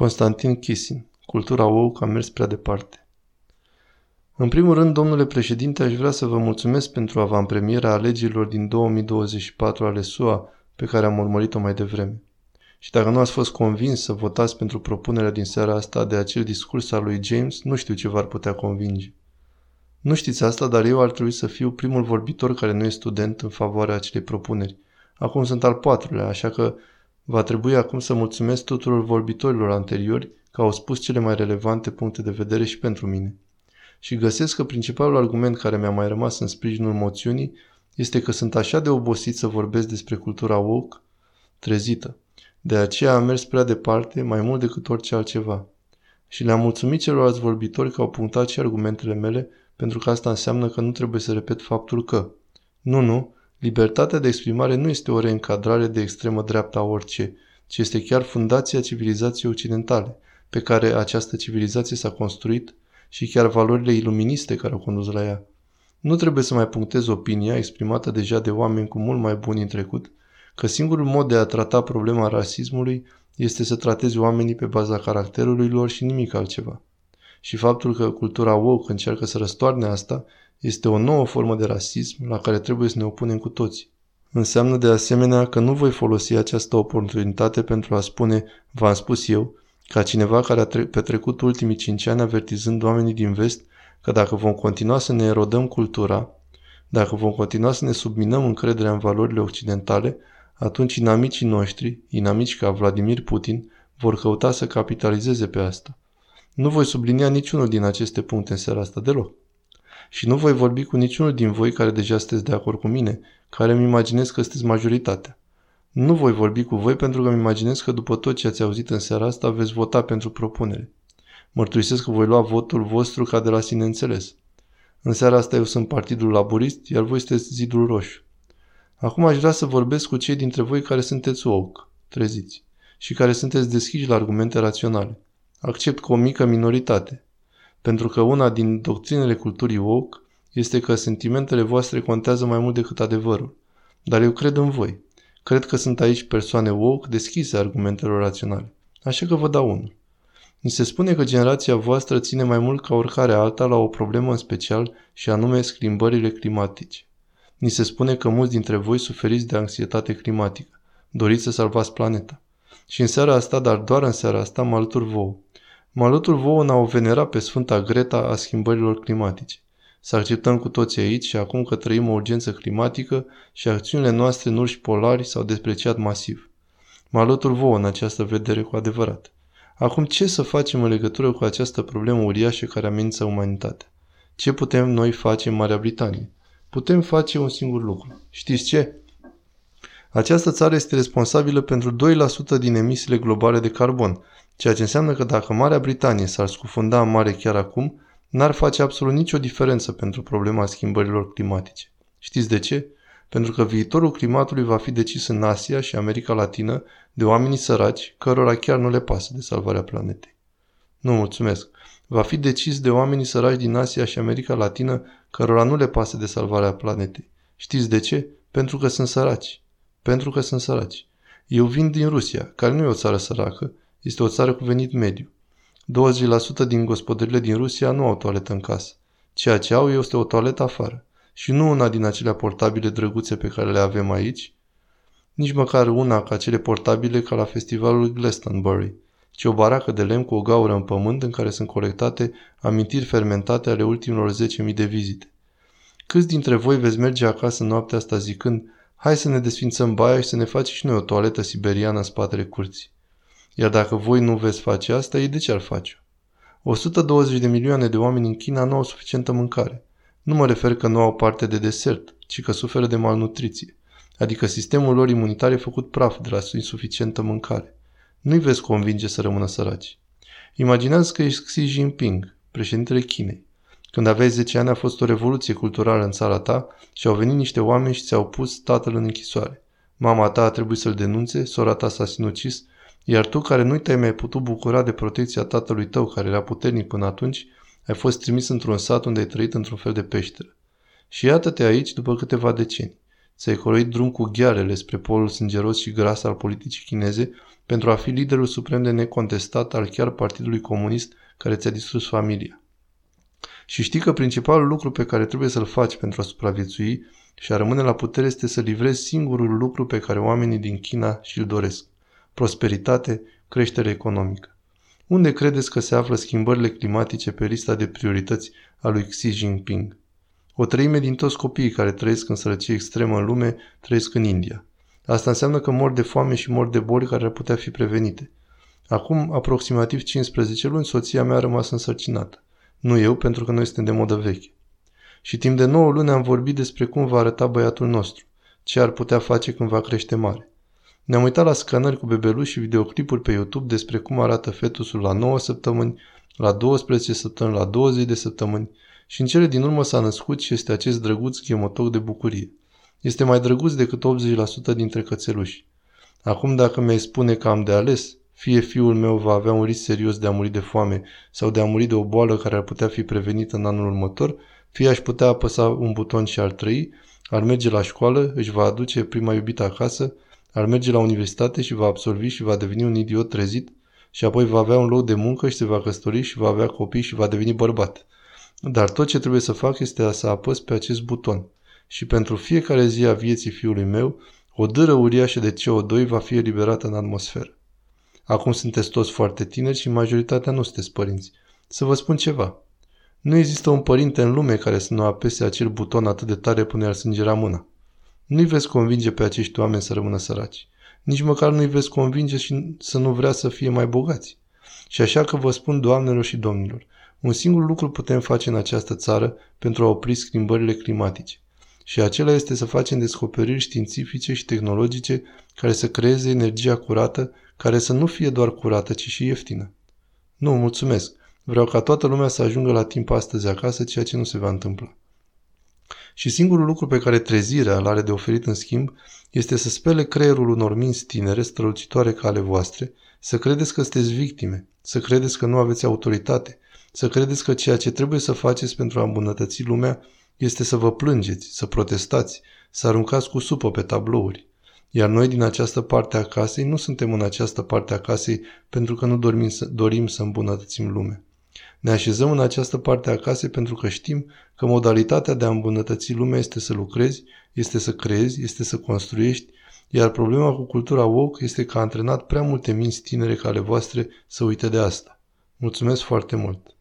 Constantin Kisin. Cultura woke a mers prea departe. În primul rând, domnule președinte, aș vrea să vă mulțumesc pentru avantpremiera alegerilor din 2024 ale SUA pe care am urmărit-o mai devreme. Și dacă nu ați fost convins să votați pentru propunerea din seara asta de acel discurs al lui James, nu știu ce v-ar putea convinge. Nu știți asta, dar eu ar trebui să fiu primul vorbitor care nu e student în favoarea acelei propuneri. Acum sunt al patrulea, așa că Va trebui acum să mulțumesc tuturor vorbitorilor anteriori că au spus cele mai relevante puncte de vedere și pentru mine. Și găsesc că principalul argument care mi-a mai rămas în sprijinul moțiunii este că sunt așa de obosit să vorbesc despre cultura woke, trezită. De aceea am mers prea departe, mai mult decât orice altceva. Și le-am mulțumit celorlalți vorbitori că au punctat și argumentele mele, pentru că asta înseamnă că nu trebuie să repet faptul că. Nu, nu, Libertatea de exprimare nu este o reîncadrare de extremă dreapta a orice, ci este chiar fundația civilizației occidentale, pe care această civilizație s-a construit și chiar valorile iluministe care au condus la ea. Nu trebuie să mai punctez opinia exprimată deja de oameni cu mult mai buni în trecut, că singurul mod de a trata problema rasismului este să tratezi oamenii pe baza caracterului lor și nimic altceva. Și faptul că cultura woke încearcă să răstoarne asta este o nouă formă de rasism la care trebuie să ne opunem cu toții. Înseamnă de asemenea că nu voi folosi această oportunitate pentru a spune, v-am spus eu, ca cineva care a petrecut ultimii cinci ani avertizând oamenii din vest că dacă vom continua să ne erodăm cultura, dacă vom continua să ne subminăm încrederea în valorile occidentale, atunci inamicii noștri, inamici ca Vladimir Putin, vor căuta să capitalizeze pe asta. Nu voi sublinia niciunul din aceste puncte în seara asta deloc. Și nu voi vorbi cu niciunul din voi care deja sunteți de acord cu mine, care îmi imaginez că sunteți majoritatea. Nu voi vorbi cu voi pentru că îmi imaginez că după tot ce ați auzit în seara asta veți vota pentru propunere. Mărturisesc că voi lua votul vostru ca de la sine înțeles. În seara asta eu sunt Partidul Laburist, iar voi sunteți Zidul Roșu. Acum aș vrea să vorbesc cu cei dintre voi care sunteți woke, treziți, și care sunteți deschiși la argumente raționale. Accept cu o mică minoritate, pentru că una din doctrinele culturii woke este că sentimentele voastre contează mai mult decât adevărul. Dar eu cred în voi. Cred că sunt aici persoane woke deschise argumentelor raționale. Așa că vă dau unul. Ni se spune că generația voastră ține mai mult ca oricare alta la o problemă în special și anume schimbările climatice. Ni se spune că mulți dintre voi suferiți de anxietate climatică. Doriți să salvați planeta. Și în seara asta, dar doar în seara asta, mă alătur vouă. Mă alătur vouă în a o venera pe Sfânta Greta a schimbărilor climatice. Să acceptăm cu toții aici și acum că trăim o urgență climatică și acțiunile noastre în urși polari s-au despreciat masiv. Mă alătur vouă în această vedere cu adevărat. Acum ce să facem în legătură cu această problemă uriașă care amenință umanitatea? Ce putem noi face în Marea Britanie? Putem face un singur lucru. Știți ce? Această țară este responsabilă pentru 2% din emisiile globale de carbon, ceea ce înseamnă că dacă Marea Britanie s-ar scufunda în mare chiar acum, n-ar face absolut nicio diferență pentru problema schimbărilor climatice. Știți de ce? Pentru că viitorul climatului va fi decis în Asia și America Latină de oamenii săraci, cărora chiar nu le pasă de salvarea planetei. Nu mulțumesc. Va fi decis de oamenii săraci din Asia și America Latină, cărora nu le pasă de salvarea planetei. Știți de ce? Pentru că sunt săraci. Pentru că sunt săraci. Eu vin din Rusia, care nu e o țară săracă, este o țară cu venit mediu. 20% din gospodările din Rusia nu au toaletă în casă. Ceea ce au este o toaletă afară. Și nu una din acelea portabile drăguțe pe care le avem aici, nici măcar una ca cele portabile ca la festivalul Glastonbury, ci o baracă de lemn cu o gaură în pământ în care sunt colectate amintiri fermentate ale ultimilor 10.000 de vizite. Câți dintre voi veți merge acasă noaptea asta zicând, hai să ne desfințăm baia și să ne facem și noi o toaletă siberiană în spatele curții? Iar dacă voi nu veți face asta, ei de ce ar face 120 de milioane de oameni în China nu au suficientă mâncare. Nu mă refer că nu au parte de desert, ci că suferă de malnutriție. Adică sistemul lor imunitar e făcut praf de la insuficientă mâncare. Nu-i veți convinge să rămână săraci. Imaginează că ești Xi Jinping, președintele Chinei. Când aveai 10 ani a fost o revoluție culturală în țara ta și au venit niște oameni și ți-au pus tatăl în închisoare. Mama ta a trebuit să-l denunțe, sora ta s-a sinucis iar tu, care nu te-ai mai putut bucura de protecția tatălui tău, care era puternic până atunci, ai fost trimis într-un sat unde ai trăit într-un fel de peșteră. Și iată-te aici după câteva decenii. ți-ai coloit drum cu ghearele spre polul sângeros și gras al politicii chineze pentru a fi liderul suprem de necontestat al chiar Partidului Comunist care ți-a distrus familia. Și știi că principalul lucru pe care trebuie să-l faci pentru a supraviețui și a rămâne la putere este să livrezi singurul lucru pe care oamenii din China și-l doresc. Prosperitate, creștere economică. Unde credeți că se află schimbările climatice pe lista de priorități a lui Xi Jinping? O treime din toți copiii care trăiesc în sărăcie extremă în lume trăiesc în India. Asta înseamnă că mor de foame și mor de boli care ar putea fi prevenite. Acum aproximativ 15 luni soția mea a rămas însărcinată. Nu eu, pentru că noi suntem de modă veche. Și timp de 9 luni am vorbit despre cum va arăta băiatul nostru, ce ar putea face când va crește mare. Ne-am uitat la scanări cu bebeluși și videoclipuri pe YouTube despre cum arată fetusul la 9 săptămâni, la 12 săptămâni, la 20 de săptămâni și în cele din urmă s-a născut și este acest drăguț chemotoc de bucurie. Este mai drăguț decât 80% dintre cățeluși. Acum dacă mi-ai spune că am de ales, fie fiul meu va avea un risc serios de a muri de foame sau de a muri de o boală care ar putea fi prevenită în anul următor, fie aș putea apăsa un buton și ar trăi, ar merge la școală, își va aduce prima iubită acasă, ar merge la universitate și va absolvi și va deveni un idiot trezit și apoi va avea un loc de muncă și se va căsători și va avea copii și va deveni bărbat. Dar tot ce trebuie să fac este să apăs pe acest buton. Și pentru fiecare zi a vieții fiului meu, o dâră uriașă de CO2 va fi eliberată în atmosferă. Acum sunteți toți foarte tineri și majoritatea nu sunteți părinți. Să vă spun ceva. Nu există un părinte în lume care să nu apese acel buton atât de tare până ar sângera mâna. Nu-i veți convinge pe acești oameni să rămână săraci. Nici măcar nu-i veți convinge și să nu vrea să fie mai bogați. Și așa că vă spun, doamnelor și domnilor, un singur lucru putem face în această țară pentru a opri schimbările climatice. Și acela este să facem descoperiri științifice și tehnologice care să creeze energia curată, care să nu fie doar curată, ci și ieftină. Nu, mulțumesc. Vreau ca toată lumea să ajungă la timp astăzi acasă, ceea ce nu se va întâmpla. Și singurul lucru pe care trezirea îl are de oferit în schimb este să spele creierul unor minți tinere, strălucitoare ca ale voastre, să credeți că sunteți victime, să credeți că nu aveți autoritate, să credeți că ceea ce trebuie să faceți pentru a îmbunătăți lumea este să vă plângeți, să protestați, să aruncați cu supă pe tablouri. Iar noi din această parte a casei nu suntem în această parte a casei pentru că nu dorim să, dorim să îmbunătățim lumea. Ne așezăm în această parte a casei pentru că știm că modalitatea de a îmbunătăți lumea este să lucrezi, este să creezi, este să construiești, iar problema cu cultura woke este că a antrenat prea multe minți tinere ca ale voastre să uite de asta. Mulțumesc foarte mult!